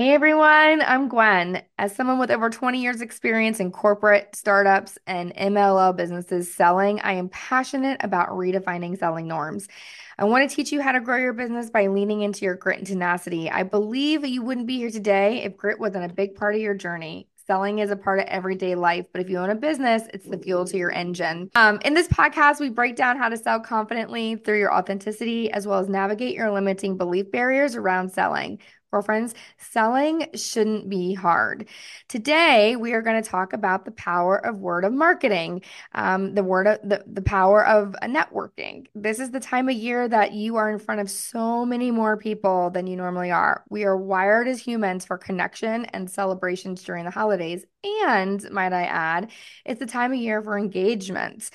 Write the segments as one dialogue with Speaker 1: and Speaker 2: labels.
Speaker 1: Hey everyone, I'm Gwen. As someone with over 20 years experience in corporate startups and MLO businesses selling, I am passionate about redefining selling norms. I want to teach you how to grow your business by leaning into your grit and tenacity. I believe you wouldn't be here today if grit wasn't a big part of your journey. Selling is a part of everyday life, but if you own a business, it's the fuel to your engine. Um, in this podcast, we break down how to sell confidently through your authenticity, as well as navigate your limiting belief barriers around selling. Girlfriends, selling shouldn't be hard. Today, we are going to talk about the power of word of marketing, um, the word of the, the power of networking. This is the time of year that you are in front of so many more people than you normally are. We are wired as humans for connection and celebrations during the holidays. And might I add, it's the time of year for engagement.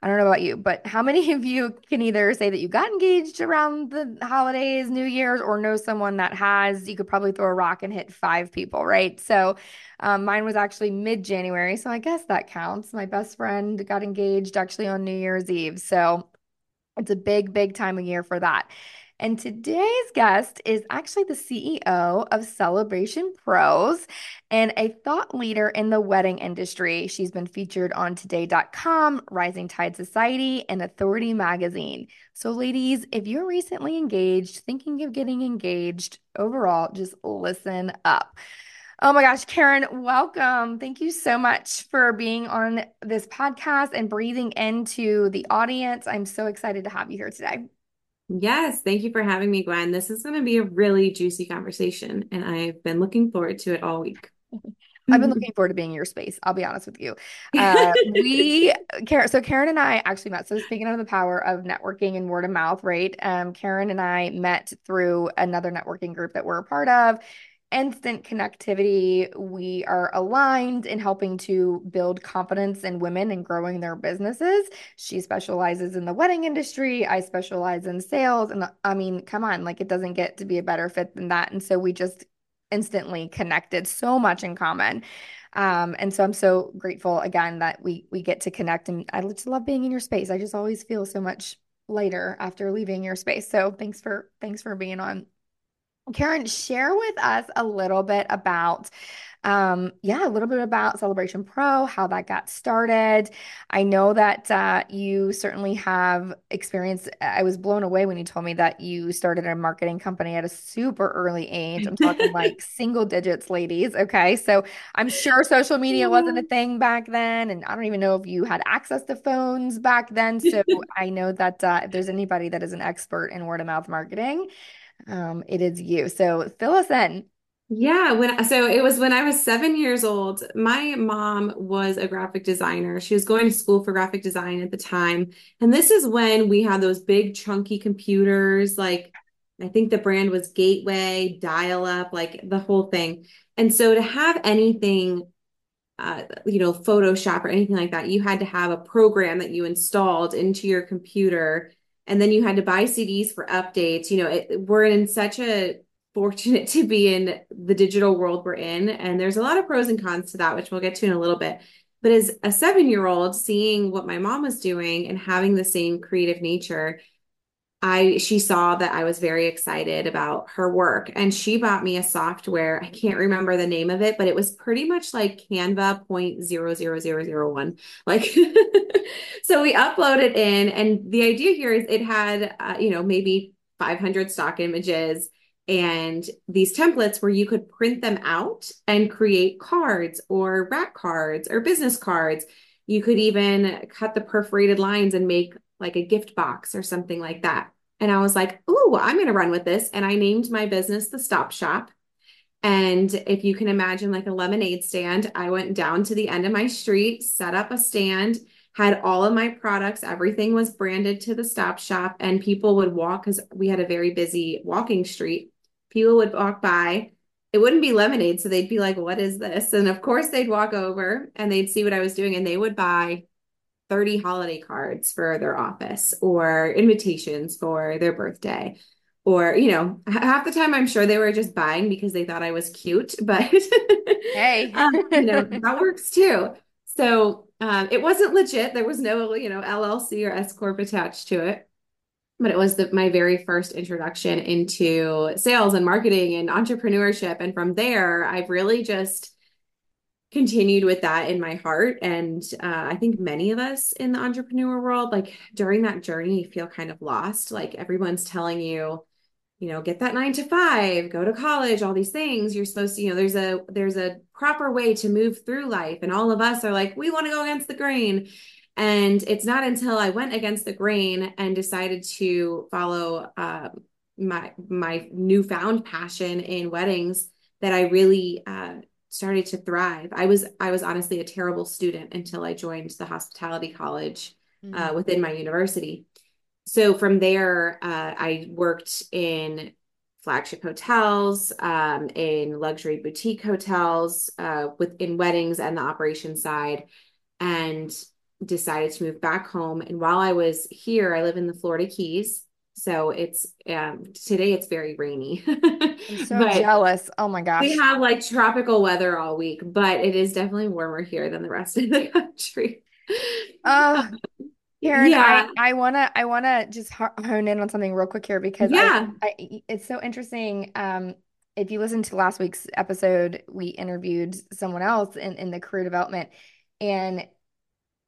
Speaker 1: I don't know about you, but how many of you can either say that you got engaged around the holidays, New Year's, or know someone that has? You could probably throw a rock and hit five people, right? So um, mine was actually mid January. So I guess that counts. My best friend got engaged actually on New Year's Eve. So it's a big, big time of year for that. And today's guest is actually the CEO of Celebration Pros and a thought leader in the wedding industry. She's been featured on Today.com, Rising Tide Society, and Authority Magazine. So, ladies, if you're recently engaged, thinking of getting engaged, overall, just listen up. Oh my gosh, Carin, welcome. Thank you so much for being on this podcast and breathing into the audience. I'm so excited to have you here today.
Speaker 2: Yes, thank you for having me, Gwen. This is going to be a really juicy conversation, and I've been looking forward to it all week.
Speaker 1: I've been looking forward to being in your space. I'll be honest with you. Uh, we, Carin, so Carin and I actually met. So speaking of the power of networking and word of mouth, right? Um, Carin and I met through another networking group that we're a part of instant connectivity. We are aligned in helping to build confidence in women and growing their businesses. She specializes in the wedding industry. I specialize in sales. And I mean, come on, like it doesn't get to be a better fit than that. And so we just instantly connected so much in common. Um, and so I'm so grateful again that we we get to connect and I just love being in your space. I just always feel so much lighter after leaving your space. So thanks for thanks for being on. Carin, share with us a little bit about, um, yeah, a little bit about Celebration Pro, how that got started. I know that uh, you certainly have experience. I was blown away when you told me that you started a marketing company at a super early age. I'm talking like single digits, ladies. Okay. So I'm sure social media wasn't a thing back then. And I don't even know if you had access to phones back then. So I know that uh, if there's anybody that is an expert in word of mouth marketing, um, it is you. So fill us in.
Speaker 2: Yeah, when so it was when I was seven years old. My mom was a graphic designer. She was going to school for graphic design at the time. And this is when we had those big chunky computers, like I think the brand was Gateway, dial up, like the whole thing. And so to have anything uh, you know, Photoshop or anything like that, you had to have a program that you installed into your computer and then you had to buy CDs for updates. You know, it, we're in such a fortunate to be in the digital world we're in, and there's a lot of pros and cons to that, which we'll get to in a little bit. But as a seven year old, seeing what my mom was doing and having the same creative nature, I she saw that I was very excited about her work and she bought me a software. I can't remember the name of it, but it was pretty much like Canva point zero zero zero zero one. Like so we uploaded in and the idea here is it had uh, you know maybe 500 stock images and these templates where you could print them out and create cards or rack cards or business cards. You could even cut the perforated lines and make like a gift box or something like that. And I was like, oh, I'm going to run with this." And I named my business The Stop Shop. And if you can imagine like a lemonade stand, I went down to the end of my street, set up a stand, had all of my products, everything was branded to the Stop Shop, and people would walk because we had a very busy walking street. People would walk by. It wouldn't be lemonade, so they'd be like, "What is this?" And of course, they'd walk over and they'd see what I was doing, and they would buy 30 holiday cards for their office or invitations for their birthday. Or, you know, half the time I'm sure they were just buying because they thought I was cute, but
Speaker 1: hey,
Speaker 2: um, you know, that works too. So um, it wasn't legit. There was no, you know, LLC or S Corp attached to it. but it was the, my very first introduction into sales and marketing and entrepreneurship. And from there, I've really just continued with that in my heart. And uh, I think many of us in the entrepreneur world, like during that journey, feel kind of lost. Like everyone's telling you, you know, get that nine to five, go to college, all these things. You're supposed to, you know, there's a there's a proper way to move through life. And all of us are like, we want to go against the grain. And it's not until I went against the grain and decided to follow uh, my my newfound passion in weddings that I really uh, started to thrive. I was I was honestly a terrible student until I joined the hospitality college uh, mm-hmm. within my university. So from there, uh, I worked in flagship hotels, um, in luxury boutique hotels, uh, within weddings and the operations side, and decided to move back home. And while I was here, I live in the Florida Keys. So it's um, today it's very rainy.
Speaker 1: I'm so jealous. Oh my gosh.
Speaker 2: We have like tropical weather all week, but it is definitely warmer here than the rest of the country.
Speaker 1: Uh, Carin, yeah. I, I wanna I wanna just hone in on something real quick here because yeah, I, I, it's so interesting. Um, if you listen to last week's episode, we interviewed someone else in in the career development, and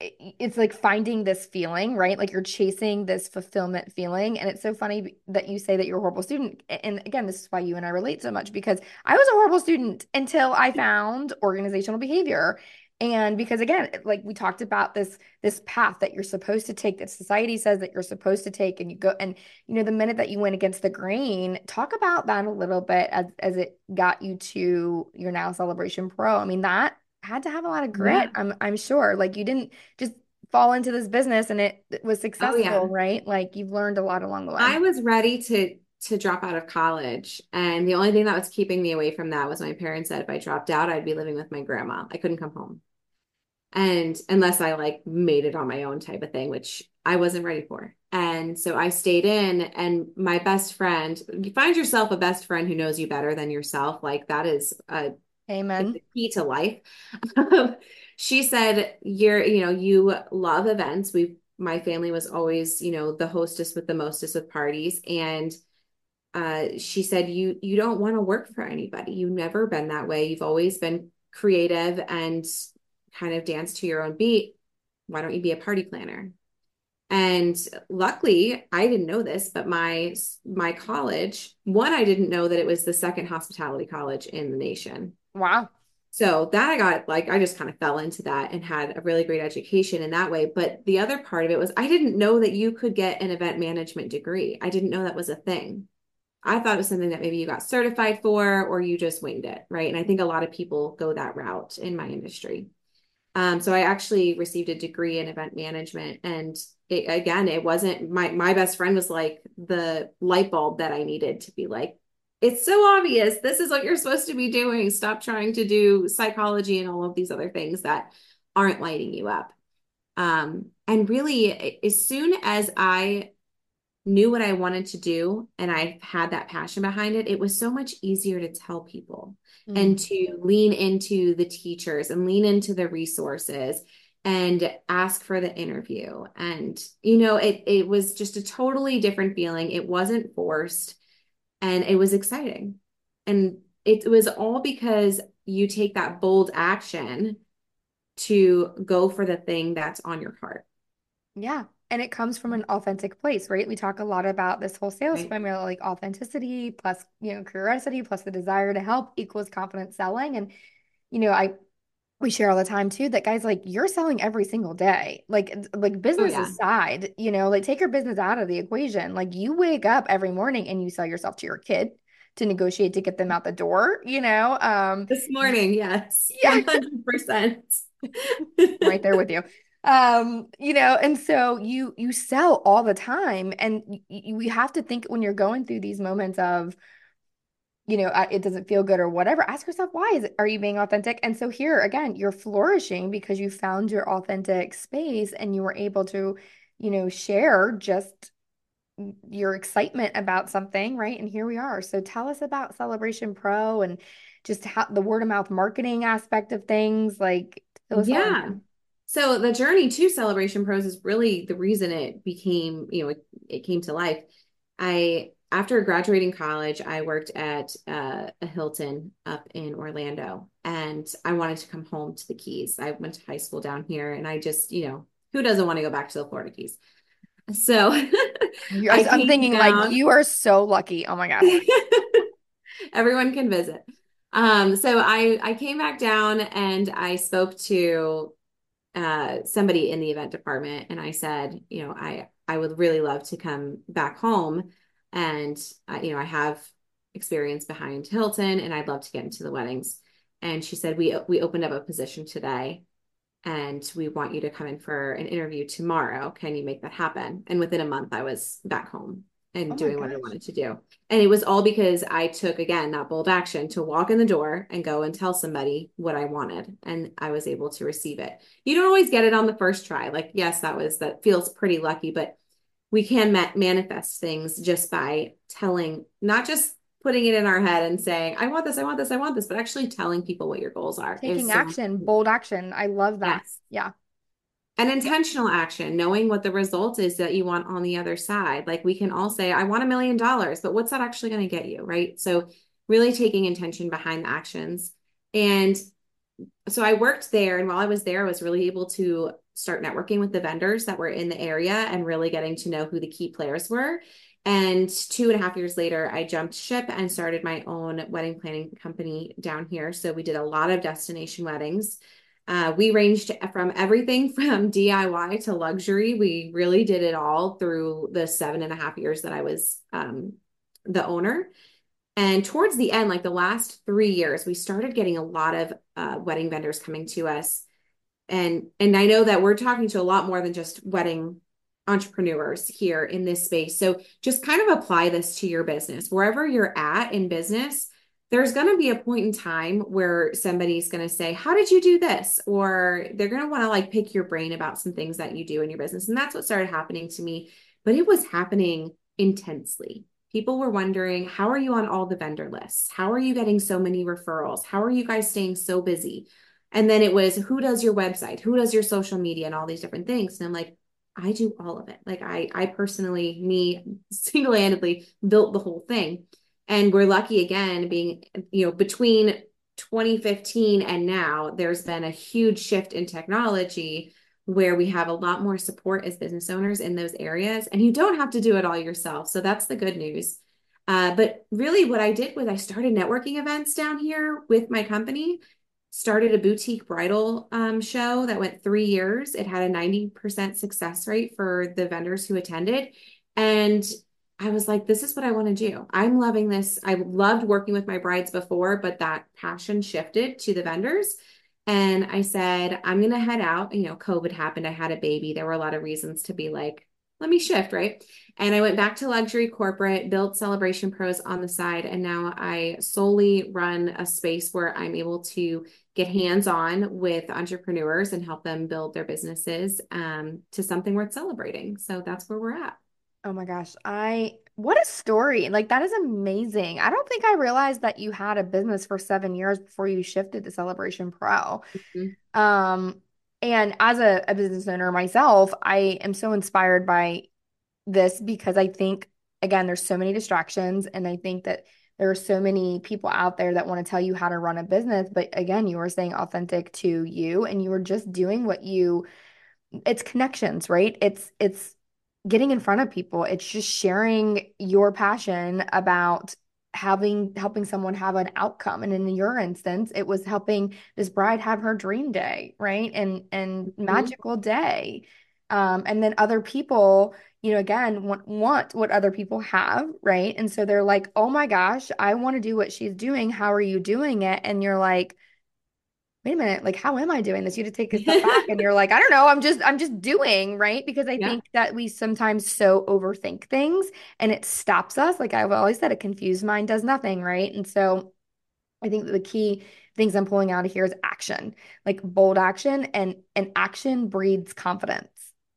Speaker 1: it's like finding this feeling, right? Like you're chasing this fulfillment feeling. And it's so funny that you say that you're a horrible student. And again, this is why you and I relate so much because I was a horrible student until I found organizational behavior. And because again, like we talked about this this path that you're supposed to take that society says that you're supposed to take and you go and you know the minute that you went against the grain, talk about that a little bit as as it got you to your now celebration pro. I mean that had to have a lot of grit. Yeah. I'm I'm sure. Like you didn't just fall into this business and it, was oh, successful, oh, yeah. right? Like you've learned a lot along the way.
Speaker 2: I was ready to to drop out of college, and the only thing that was keeping me away from that was my parents said if I dropped out, I'd be living with my grandma. I couldn't come home, and unless I like made it on my own type of thing, which I wasn't ready for. And so I stayed in, and my best friend, you find yourself a best friend who knows you better than yourself. Like that is a
Speaker 1: Amen.
Speaker 2: the key to life. she said, You're, you know, you love events. We my family was always, you know, the hostess with the mostest with parties. And uh, she said, You you don't want to work for anybody. You've never been that way. You've always been creative and kind of dance to your own beat. Why don't you be a party planner? And luckily, I didn't know this, but my my college, one, I didn't know that it was the second hospitality college in the nation.
Speaker 1: Wow.
Speaker 2: So that I got like I just kind of fell into that and had a really great education in that way. But the other part of it was I didn't know that you could get an event management degree. I didn't know that was a thing. I thought it was something that maybe you got certified for or you just winged it, right? And I think a lot of people go that route in my industry. Um, so I actually received a degree in event management, and it, again, it wasn't my my best friend was like the light bulb that I needed to be like, it's so obvious. This is what you're supposed to be doing. Stop trying to do psychology and all of these other things that aren't lighting you up. Um, and really, as soon as I knew what I wanted to do and I had that passion behind it, it was so much easier to tell people mm. and to lean into the teachers and lean into the resources and ask for the interview. And, you know, it, it was just a totally different feeling. It wasn't forced and it was exciting. And it was all because you take that bold action to go for the thing that's on your heart.
Speaker 1: Yeah. And it comes from an authentic place, right? We talk a lot about this whole sales right. formula, like authenticity plus, you know, curiosity plus the desire to help equals confident selling. And, you know, I we share all the time too that guys like you're selling every single day. Like like business oh, yeah. aside you know like take your business out of the equation. Like you wake up every morning and you sell yourself to your kid to negotiate to get them out the door you know um
Speaker 2: this morning yes. Yeah. 100%
Speaker 1: right there with you. Um you know and so you you sell all the time and you, you have to think when you're going through these moments of you know, it doesn't feel good or whatever, ask yourself, why is it, are you being authentic? And so here again, you're flourishing because you found your authentic space and you were able to, you know, share just your excitement about something, right? And here we are. So tell us about Celebration Pro and just how the word of mouth marketing aspect of things. Like,
Speaker 2: yeah. So the journey to Celebration Pros is really the reason it became, you know, it, it came to life. I after graduating college, I worked at uh, a Hilton up in Orlando, and I wanted to come home to the Keys. I went to high school down here, and I just, you know, who doesn't want to go back to the Florida Keys? So
Speaker 1: I'm thinking down. like you are so lucky. Oh my god.
Speaker 2: Everyone can visit. Um, so I I came back down and I spoke to uh somebody in the event department and I said, you know, I I would really love to come back home and uh, you know, I have experience behind Hilton and I'd love to get into the weddings. And she said, we we opened up a position today and we want you to come in for an interview tomorrow. Can you make that happen? And within a month, I was back home and oh doing what I wanted to do. And it was all because I took, again, that bold action to walk in the door and go and tell somebody what I wanted. And I was able to receive it. You don't always get it on the first try. Like, yes, that was, that feels pretty lucky, but we can ma- manifest things just by telling, not just putting it in our head and saying, I want this, I want this, I want this, but actually telling people what your goals are.
Speaker 1: Taking action, so bold action. I love that. Yes. Yeah.
Speaker 2: And intentional action, knowing what the result is that you want on the other side. Like we can all say, I want a million dollars, but what's that actually going to get you? Right. So, really taking intention behind the actions. And so I worked there. And while I was there, I was really able to start networking with the vendors that were in the area and really getting to know who the key players were and two and a half years later, I jumped ship and started my own wedding planning company down here. So we did a lot of destination weddings. Uh, we ranged from everything from DIY to luxury. We really did it all through the seven and a half years that I was um, the owner. And towards the end, like the last three years, we started getting a lot of uh, wedding vendors coming to us. And and I know that we're talking to a lot more than just wedding entrepreneurs here in this space. So just kind of apply this to your business. Wherever you're at in business, there's going to be a point in time where somebody's going to say, How did you do this? Or they're going to want to like pick your brain about some things that you do in your business. And that's what started happening to me. But it was happening intensely. People were wondering, How are you on all the vendor lists? How are you getting so many referrals? How are you guys staying so busy? And then it was, Who does your website? Who does your social media and all these different things? And I'm like, I do all of it. Like I, I personally, me single-handedly built the whole thing. And we're lucky again being, you know, between 2015 and now, there's been a huge shift in technology where we have a lot more support as business owners in those areas. And you don't have to do it all yourself. So that's the good news. Uh, but really, what I did was I started networking events down here with my company started a boutique bridal um, show that went three years. It had a 90% success rate for the vendors who attended. And I was like, this is what I want to do. I'm loving this. I loved working with my brides before, but that passion shifted to the vendors. And I said, I'm going to head out. You know, COVID happened. I had a baby. There were a lot of reasons to be like, let me shift, right? And I went back to luxury corporate, built Celebration Pros on the side, and now I solely run a space where I'm able to get hands on with entrepreneurs and help them build their businesses um, to something worth celebrating. So that's where we're at.
Speaker 1: Oh my gosh. I, what a story. Like, that is amazing. I don't think I realized that you had a business for seven years before you shifted to Celebration Pro. Mm-hmm. Um, and as a, a business owner myself, I am so inspired by this because I think, again, there's so many distractions. And I think that there are so many people out there that want to tell you how to run a business. But again, you are staying authentic to you and you are just doing what you, it's connections, right? It's, it's, getting in front of people it's just sharing your passion about having helping someone have an outcome. And in your instance it was helping this bride have her dream day right? And and mm-hmm. magical day. Um, and then other people you know again want, want what other people have right? And so they're like oh my gosh i want to do what she's doing. How are you doing it? And you're like wait a minute, like how am I doing this? You to take a step back and you're like, I don't know, I'm just I'm just doing, right? Because I yeah. think that we sometimes so overthink things and it stops us. Like I've always said, a confused mind does nothing, right? And so I think the key things I'm pulling out of here is action, like bold action and and action breeds confidence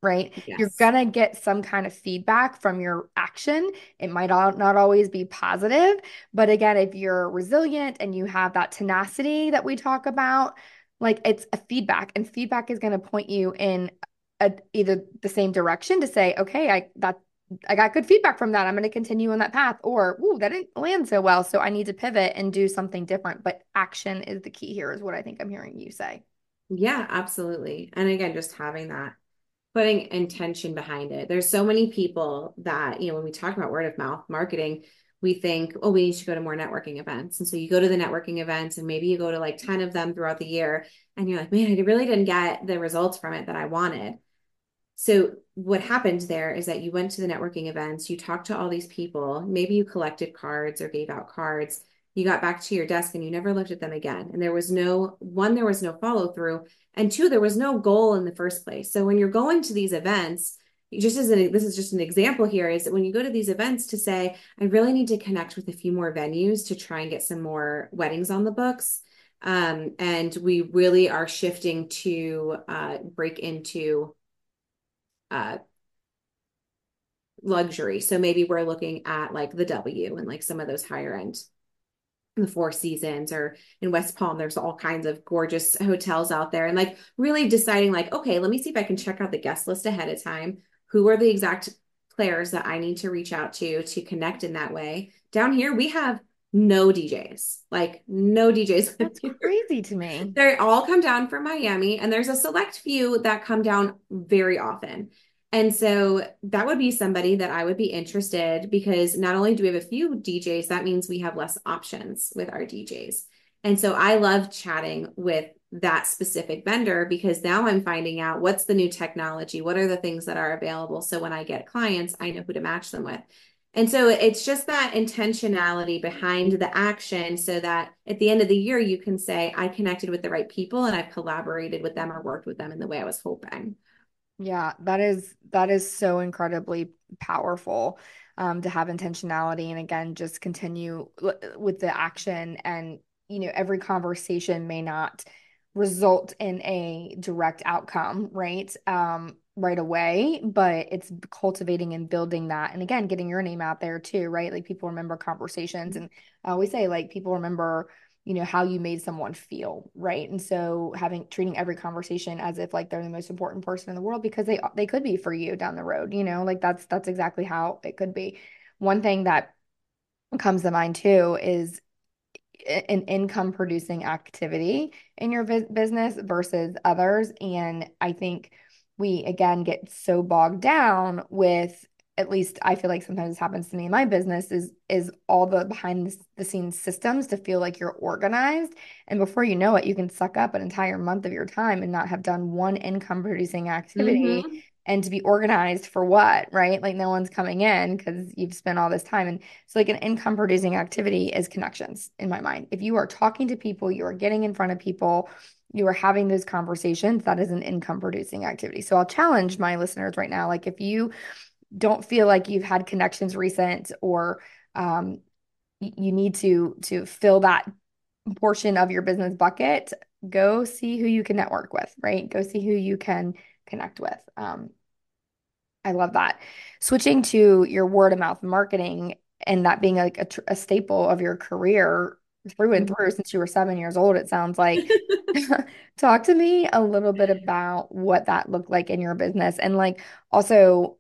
Speaker 1: right? Yes. You're going to get some kind of feedback from your action. It might not always be positive, but again, if you're resilient and you have that tenacity that we talk about, like it's a feedback and feedback is going to point you in a, either the same direction to say, okay, I that I got good feedback from that. I'm going to continue on that path or, ooh, that didn't land so well. So I need to pivot and do something different. But action is the key here, is what I think I'm hearing you say.
Speaker 2: Yeah, absolutely. And again, just having that, putting intention behind it. There's so many people that, you know, when we talk about word of mouth marketing, we think, oh, we need to go to more networking events. And so you go to the networking events and maybe you go to like 10 of them throughout the year and you're like, man, I really didn't get the results from it that I wanted. So what happened there is that you went to the networking events, you talked to all these people, maybe you collected cards or gave out cards, you got back to your desk and you never looked at them again. And there was no one, there was no follow through, and two, there was no goal in the first place. So when you're going to these events, just as an this is just an example here is that when you go to these events to say i really need to connect with a few more venues to try and get some more weddings on the books um, and we really are shifting to uh, break into uh, luxury. So maybe we're looking at like the W and like some of those higher end the Four Seasons or in West Palm, there's all kinds of gorgeous hotels out there. And like really deciding, like, okay, let me see if I can check out the guest list ahead of time. Who are the exact players that I need to reach out to to connect in that way? Down here, we have no DJs, like no DJs.
Speaker 1: That's crazy to me.
Speaker 2: They all come down from Miami, and there's a select few that come down very often. And so that would be somebody that I would be interested because not only do we have a few DJs, that means we have less options with our DJs. And so I love chatting with that specific vendor because now I'm finding out what's the new technology, what are the things that are available. So when I get clients, I know who to match them with. And so it's just that intentionality behind the action so that at the end of the year, you can say, I connected with the right people and I've collaborated with them or worked with them in the way I was hoping.
Speaker 1: Yeah, that is that is so incredibly powerful um, to have intentionality and again just continue with the action and you know every conversation may not result in a direct outcome, right? Um, right away, but it's cultivating and building that. And again, getting your name out there too, right? Like people remember conversations and I always say like people remember you know how you made someone feel right? And so having treating every conversation as if like they're the most important person in the world because they they could be for you down the road you know? Like that's that's exactly how it could be. One thing that comes to mind too is an income producing activity in your business versus others. And i think we again get so bogged down with at least I feel like sometimes this happens to me in my business is is all the behind the scenes systems to feel like you're organized. And before you know it you can suck up an entire month of your time and not have done one income producing activity mm-hmm. and to be organized for what right? Like no one's coming in because you've spent all this time. And so like an income producing activity is connections in my mind. If you are talking to people you are getting in front of people you are having those conversations that is an income producing activity. So i'll challenge my listeners right now like if you don't feel like you've had connections recent or um, you need to to fill that portion of your business bucket go see who you can network with right? Go see who you can connect with. Um, i love that. Switching to your word of mouth marketing and that being like a, a staple of your career through and through since you were seven years old it sounds like. Talk to me a little bit about what that looked like in your business and like also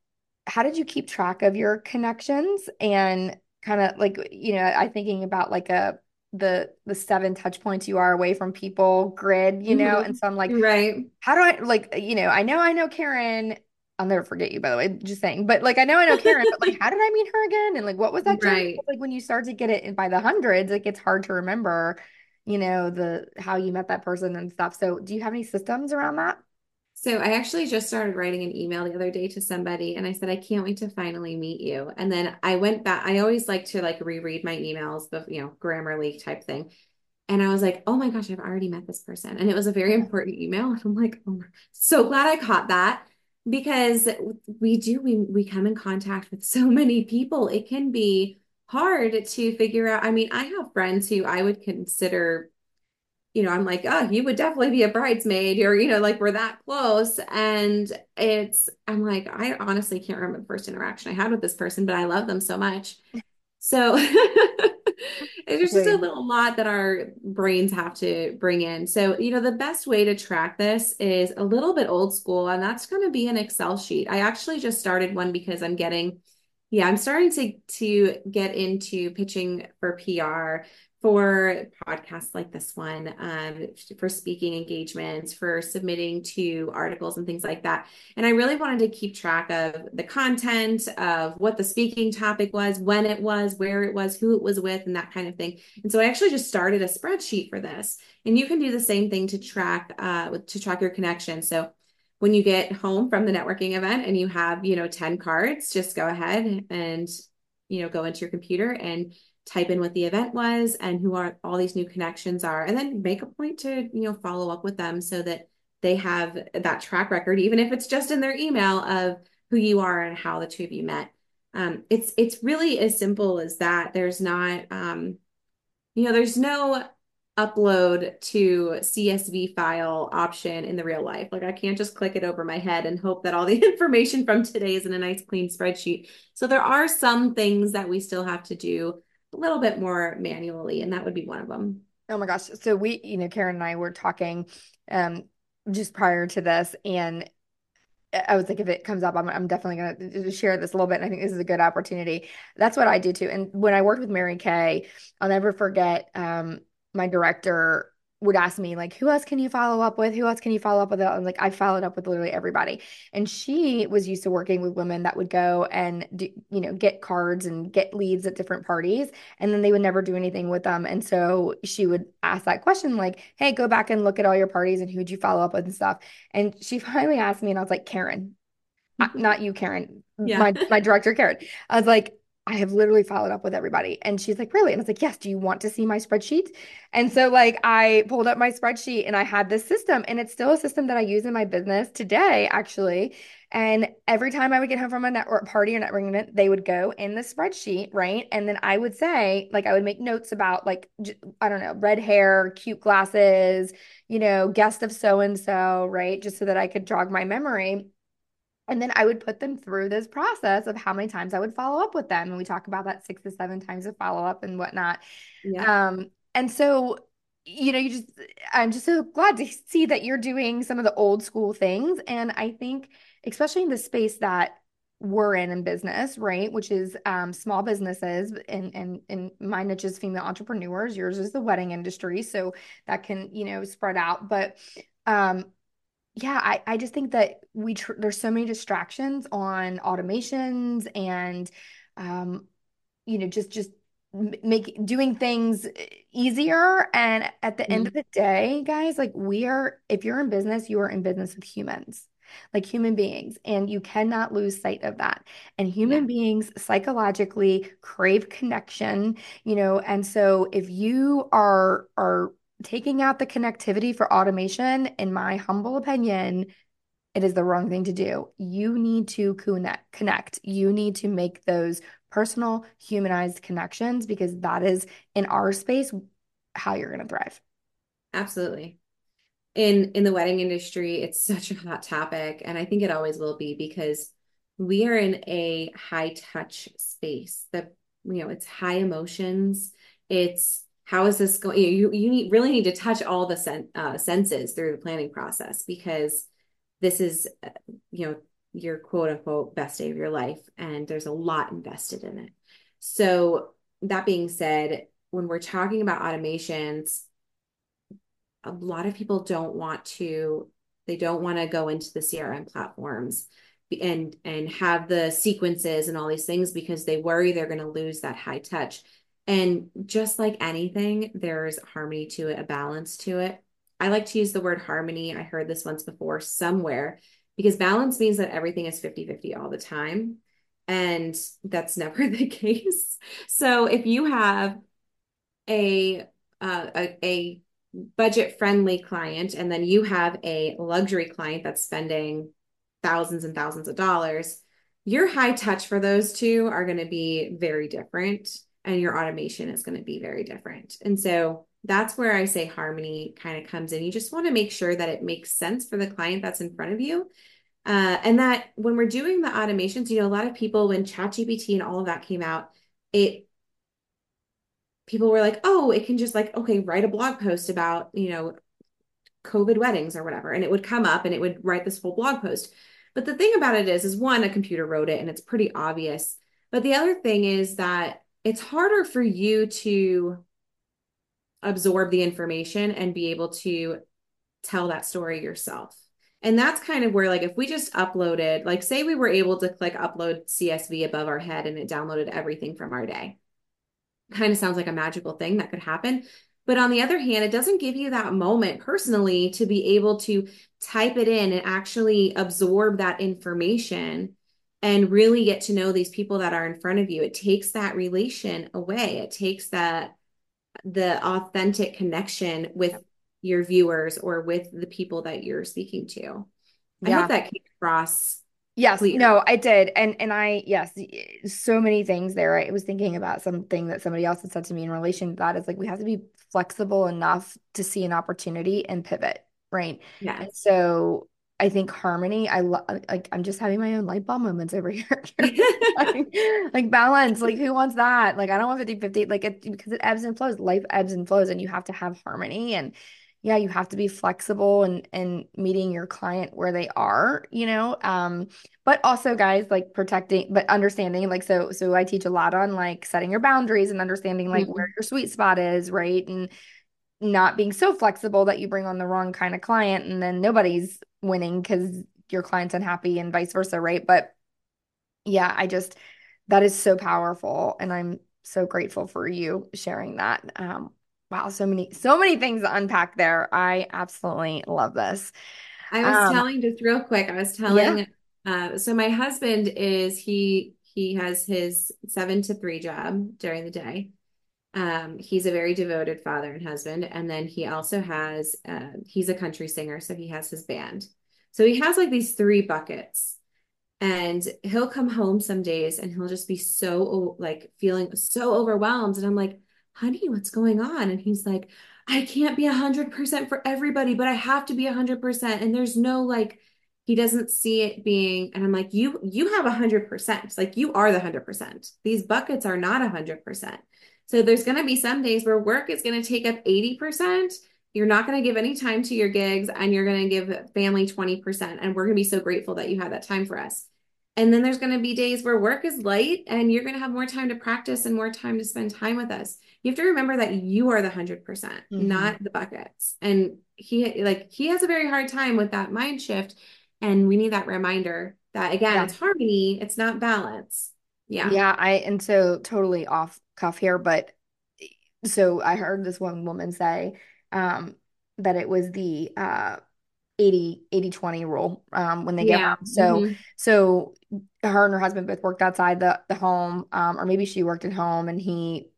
Speaker 1: how did you keep track of your connections and kind of like you know i'm thinking about like a the the seven touch points you are away from people grid you know? Mm-hmm. and so I'm like
Speaker 2: right.
Speaker 1: how do I like you know I know I know Carin. I'll never forget you by the way just saying. But like I know I know Carin but like how did I meet her again? And like what was that right. like when you start to get it by the hundreds? It gets hard to remember you know the how you met that person and stuff. So do you have any systems around that
Speaker 2: so I actually just started writing an email the other day to somebody and I said, I can't wait to finally meet you. And then I went back, I always like to like reread my emails, but you know, Grammarly type thing. And I was like, oh my gosh, I've already met this person. And it was a very important email. And I'm like, oh, so glad I caught that because we do, we, we come in contact with so many people. It can be hard to figure out. I mean, I have friends who I would consider you know, I'm like, oh, you would definitely be a bridesmaid, or, you know, like we're that close. And it's, I'm like, I honestly can't remember the first interaction I had with this person, but I love them so much. So there's just a little lot that our brains have to bring in. So, you know, the best way to track this is a little bit old school, and that's going to be an Excel sheet. I actually just started one because I'm getting, yeah, I'm starting to to get into pitching for PR for podcasts like this one, um, for speaking engagements, for submitting to articles and things like that. And I really wanted to keep track of the content of what the speaking topic was, when it was, where it was, who it was with, and that kind of thing. And so I actually just started a spreadsheet for this. And you can do the same thing to track uh, to track your connection. So when you get home from the networking event and you have, you know, 10 cards, just go ahead and, you know, go into your computer and type in what the event was and who are all these new connections are, and then make a point to, you know, follow up with them so that they have that track record, even if it's just in their email of who you are and how the two of you met. Um, it's it's really as simple as that. There's not, um, you know, there's no upload to CSV file option in the real life. Like I can't just click it over my head and hope that all the information from today is in a nice clean spreadsheet. So there are some things that we still have to do a little bit more manually, and that would be one of them.
Speaker 1: Oh my gosh. So we, you know, Carin and I were talking um just prior to this and I was like, if it comes up, I'm, I'm definitely going to share this a little bit. And I think this is a good opportunity. That's what I do too. And when I worked with Mary Kay, I'll never forget um, my director would ask me like who else can you follow up with? Who else can you follow up with? And like i followed up with literally everybody. And she was used to working with women that would go and do, you know get cards and get leads at different parties and then they would never do anything with them. And so she would ask that question like hey go back and look at all your parties and who'd you follow up with and stuff? And she finally asked me and i was like karen. Mm-hmm. Not you karen.
Speaker 2: Yeah.
Speaker 1: my my director karen. I was like I have literally followed up with everybody. And she's like, Really? And I was like, Yes, do you want to see my spreadsheet? And so, like, I pulled up my spreadsheet and I had this system, and it's still a system that I use in my business today, actually. And every time I would get home from a network party or networking event, they would go in the spreadsheet, right? And then I would say, like, I would make notes about, like, I don't know, red hair, cute glasses, you know, guest of so and so, right? Just so that I could jog my memory. And then I would put them through this process of how many times I would follow up with them. And we talk about that six to seven times of follow up and whatnot.
Speaker 2: Yeah.
Speaker 1: Um, and so, you know, you just, I'm just so glad to see that you're doing some of the old school things. And I think, especially in the space that we're in in business, right? Which is um, small businesses and, and, and my niche is female entrepreneurs. Yours is the wedding industry. So that can, you know, spread out. But, um, yeah, I, I just think that we tr there's so many distractions on automations and um, you know, just just make doing things easier. And at the end of
Speaker 2: Mhm.
Speaker 1: the day, guys, like we are, if you're in business, you are in business with humans, like human beings, and you cannot lose sight of that. And
Speaker 2: Yeah.
Speaker 1: human beings psychologically crave connection, you know, and so if you are are taking out the connectivity for automation, in my humble opinion, it is the wrong thing to do. You need to connect. You need to make those personal, humanized connections because that is in our space how you're going to thrive.
Speaker 2: Absolutely. In in the wedding industry, it's such a hot topic, and I think it always will be because we are in a high touch space that you know it's high emotions. It's how is this going? You you need really need to touch all the sen uh, senses through the planning process because this is uh, you know your quote unquote best day of your life, and there's a lot invested in it. So that being said, when we're talking about automations a lot of people don't want to they don't want to go into the CRM platforms and and have the sequences and all these things because they worry they're going to lose that high touch. And just like anything, there's harmony to it, a balance to it. I like to use the word harmony. I heard this once before somewhere because balance means that everything is 50-50 all the time. And that's never the case. So if you have a uh, a, a budget friendly client and then you have a luxury client that's spending thousands and thousands of dollars, your high touch for those two are going to be very different and your automation is going to be very different. And so that's where I say harmony kind of comes in. You just want to make sure that it makes sense for the client that's in front of you. Uh, and that when we're doing the automations, you know, a lot of people, when ChatGPT and all of that came out, it people were like, oh, it can just like, okay, write a blog post about, you know, COVID weddings or whatever. And it would come up and it would write this whole blog post. But the thing about it is, is one, a computer wrote it and it's pretty obvious. But the other thing is that it's harder for you to absorb the information and be able to tell that story yourself. And that's kind of where, like, if we just uploaded, like, say we were able to click upload CSV above our head and it downloaded everything from our day, kind of sounds like a magical thing that could happen. But on the other hand, it doesn't give you that moment personally to be able to type it in and actually absorb that information and really get to know these people that are in front of you. It takes that relation away. It takes that the authentic connection with your viewers or with the people that you're speaking to. I hope that came across
Speaker 1: Yes,
Speaker 2: clear.
Speaker 1: no, I did. And and I yes, so many things there. I was thinking about something that somebody else had said to me in relation to that is like we have to be flexible enough to see an opportunity and pivot, right? And so I think harmony, I love like I'm just having my own light bulb moments over here. Like, like balance, like who wants that? Like I don't want 50 50, like it because it ebbs and flows. Life ebbs and flows, and you have to have harmony and yeah, you have to be flexible and and meeting your client where they are, you know. Um, but also guys like protecting but understanding like so so I teach a lot on like setting your boundaries and understanding like where
Speaker 2: Mhm.
Speaker 1: your sweet spot is, right? And not being so flexible that you bring on the wrong kind of client and then nobody's winning because your client's unhappy and vice versa, right? But yeah, I just that is so powerful and I'm so grateful for you sharing that. Um wow, so many so many things to unpack there. I absolutely love this.
Speaker 2: I was
Speaker 1: Um
Speaker 2: telling just real quick, I was
Speaker 1: yeah.
Speaker 2: telling uh so my husband is he he has his seven to three job during the day. Um, he's a very devoted father and husband. And then he also has uh he's a country singer, so he has his band. So he has like these three buckets. And he'll come home some days and he'll just be so like feeling so overwhelmed. And I'm like, honey, what's going on? And he's like, I can't be a hundred percent for everybody, but I have to be a hundred percent. And there's no like, he doesn't see it being, and I'm like, you, you have a hundred percent. Like you are the hundred percent. These buckets are not a hundred percent. So there's going to be some days where work is going to take up 80%. You're not going to give any time to your gigs and you're going to give family 20%. And we're going to be so grateful that you had that time for us. And then there's going to be days where work is light and you're going to have more time to practice and more time to spend time with us. You have to remember that you are the 100%,
Speaker 1: hmm
Speaker 2: not the buckets. And he like he has a very hard time with that mind shift and we need that reminder that again,
Speaker 1: Yeah.
Speaker 2: it's harmony, it's not balance. Yeah.
Speaker 1: Yeah, I and so totally off cuff here, but so I heard this one woman say um that it was the uh 80 80 20 rule um when they get
Speaker 2: Yeah.
Speaker 1: home. So
Speaker 2: hmm
Speaker 1: so her and her husband both worked outside the the home um or maybe she worked at home and he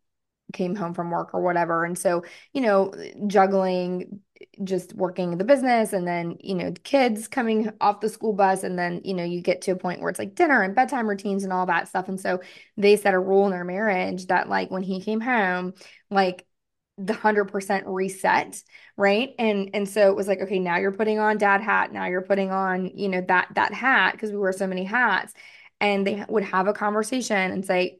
Speaker 1: came home from work or whatever. And so, you know, juggling just working the business and then, you know, kids coming off the school bus and then, you know, you get to a point where it's like dinner and bedtime routines and all that stuff. And so they set a rule in their marriage that like when he came home, like the 100% reset, right? And and so it was like, okay, now you're putting on dad hat, now you're putting on, you know, that that hat because we wear so many hats. And they would have a conversation and say,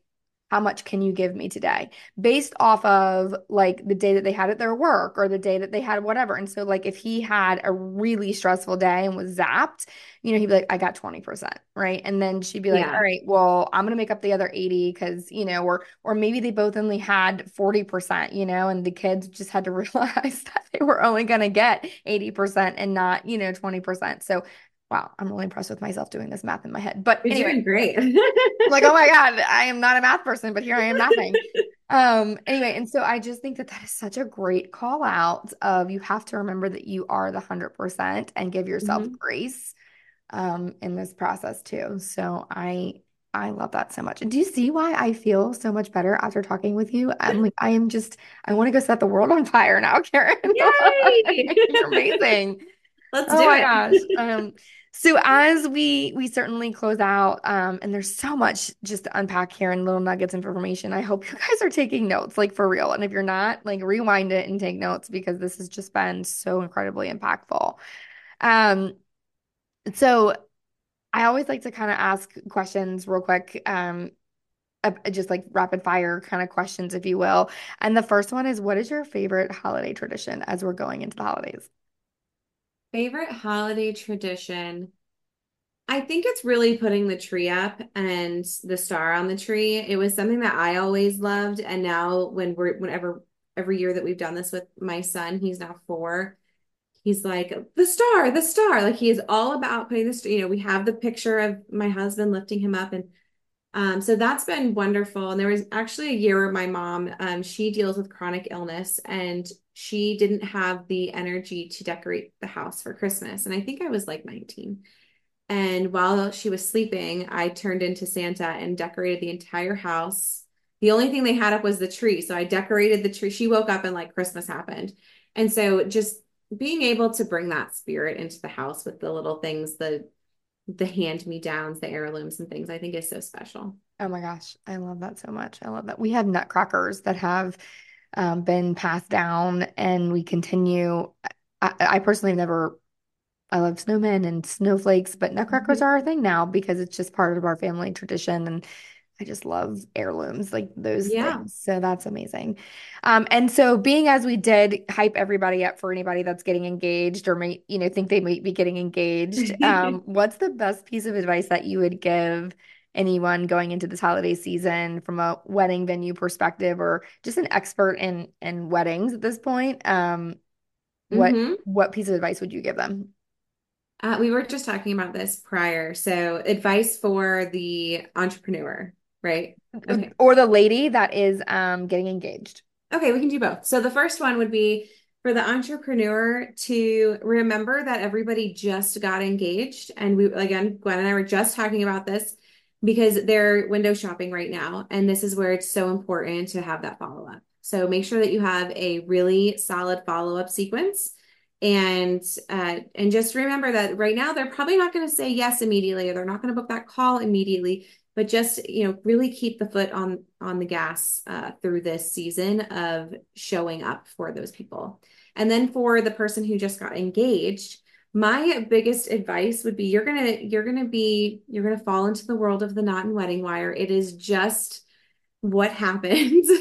Speaker 1: how much can you give me today? Based off of like the day that they had at their work or the day that they had whatever. And so like if he had a really stressful day and was zapped, you know, he'd be like, I got 20%, right? And then she'd be like, all
Speaker 2: Yeah.
Speaker 1: right, well, I'm gonna make up the other 80 because, you know, or or maybe they both only had 40%, you know, and the kids just had to realize that they were only gonna get 80% and not, you know, 20%. So wow, I'm really impressed with myself doing this math in my head. But
Speaker 2: You're
Speaker 1: anyway,
Speaker 2: doing great.
Speaker 1: Like, oh my God, I am not a math person, but here I am mathing. Um, anyway, and so I just think that that is such a great call out of you have to remember that you are the 100% and give yourself
Speaker 2: Mhm.
Speaker 1: grace um in this process too. So I I love that so much. And do you see why I feel so much better after talking with you? I'm like, I am just, I want to go set the world on fire now, Carin.
Speaker 2: Yay!
Speaker 1: You're amazing.
Speaker 2: Let's
Speaker 1: Oh
Speaker 2: do
Speaker 1: my gosh.
Speaker 2: it.
Speaker 1: Um, so as we we certainly close out, um, and there's so much just to unpack here and little nuggets of information. I hope you guys are taking notes, like for real. And if you're not, like rewind it and take notes because this has just been so incredibly impactful. Um, so I always like to kind of ask questions real quick. Um, just like rapid fire kind of questions, if you will. And the first one is what is your favorite holiday tradition as we're going into the holidays?
Speaker 2: Favorite holiday tradition? I think it's really putting the tree up and the star on the tree. It was something that I always loved. And now when we're whenever every year that we've done this with my son, he's now four, he's like, the star, the star. Like he is all about putting this, you know, we have the picture of my husband lifting him up. And um, so that's been wonderful. And there was actually a year where my mom, um, she deals with chronic illness and she didn't have the energy to decorate the house for Christmas. And I think I was like 19. And while she was sleeping, I turned into Santa and decorated the entire house. The only thing they had up was the tree. So I decorated the tree. She woke up and like Christmas happened. And so just being able to bring that spirit into the house with the little things, the the hand me downs, the heirlooms and things, I think is so special.
Speaker 1: Oh my gosh, I love that so much. I love that. We have nutcrackers that have um, been passed down, and we continue. I, I personally have never I love snowmen and snowflakes, but nutcrackers mm-hmm. are our thing now because it's just part of our family tradition. And I just love heirlooms, like those yeah. things. So that's amazing. Um, and so being as we did hype everybody up for anybody that's getting engaged or may, you know, think they might be getting engaged. Um, what's the best piece of advice that you would give anyone going into this holiday season from a wedding venue perspective or just an expert in in weddings at this point? Um, what mm-hmm. what piece of advice would you give them?
Speaker 2: Uh, we were just talking about this prior. So, advice for the entrepreneur, right?
Speaker 1: Okay. Or the lady that is um, getting engaged.
Speaker 2: Okay, we can do both. So, the first one would be for the entrepreneur to remember that everybody just got engaged. And we, again, Gwen and I were just talking about this because they're window shopping right now. And this is where it's so important to have that follow up. So, make sure that you have a really solid follow up sequence and uh, and just remember that right now they're probably not going to say yes immediately or they're not going to book that call immediately but just you know really keep the foot on on the gas uh, through this season of showing up for those people. And then for the person who just got engaged my biggest advice would be you're gonna you're gonna be you're gonna fall into the world of the knot and WeddingWire. It is just what happens.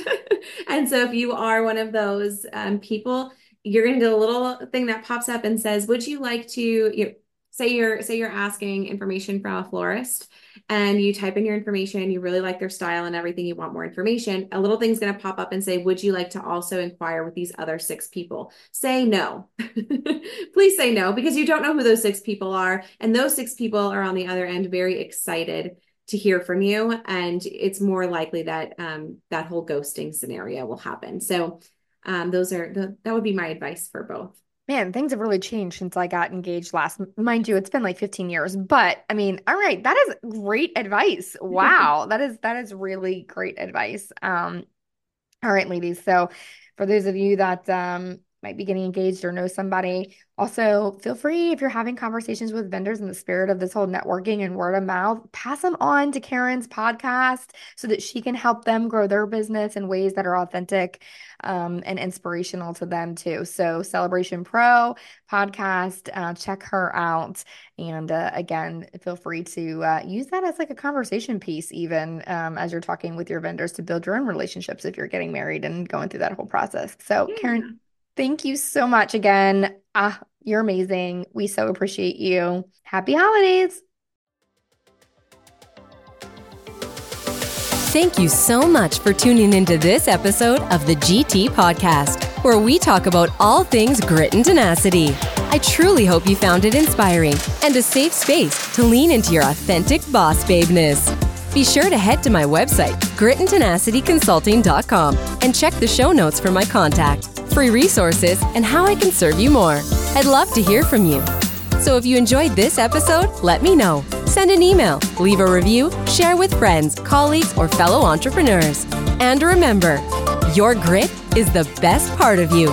Speaker 2: And so if you are one of those um, people you're to do a little thing that pops up and says, would you like to, you say you're, say you're asking information from a florist and you type in your information, you really like their style and everything, you want more information, a little thing's going to pop up and say, would you like to also inquire with these other six people? Say no. Please say no because you don't know who those six people are. And those six people are on the other end very excited to hear from you and it's more likely that um, that whole ghosting scenario will happen so um, those are the that would be my advice for both.
Speaker 1: Man, things have really changed since I got engaged last. Mind you, it's been like 15 years, but I mean, all right, that is great advice. Wow, that is that is really great advice. Um, all right, ladies. So, for those of you that um might be getting engaged or know somebody. Also, feel free if you're having conversations with vendors in the spirit of this whole networking and word of mouth, pass them on to Carin's podcast so that she can help them grow their business in ways that are authentic um, and inspirational to them too. So, Celebration Pro podcast, uh, check her out. And uh, again, feel free to uh, use that as like a conversation piece, even um, as you're talking with your vendors to build your own relationships if you're getting married and going through that whole process. So, yeah. Carin, Thank you so much again. Ah, you're amazing. We so appreciate you. Happy holidays.
Speaker 3: Thank you so much for tuning into this episode of the GT Podcast, where we talk about all things grit and tenacity. I truly hope you found it inspiring and a safe space to lean into your authentic boss babeness. Be sure to head to my website, gritandtenacityconsulting.com, and check the show notes for my contact free resources, and how I can serve you more. I'd love to hear from you. So if you enjoyed this episode, let me know. Send an email, leave a review, share with friends, colleagues, or fellow entrepreneurs. And remember, your grit is the best part of you.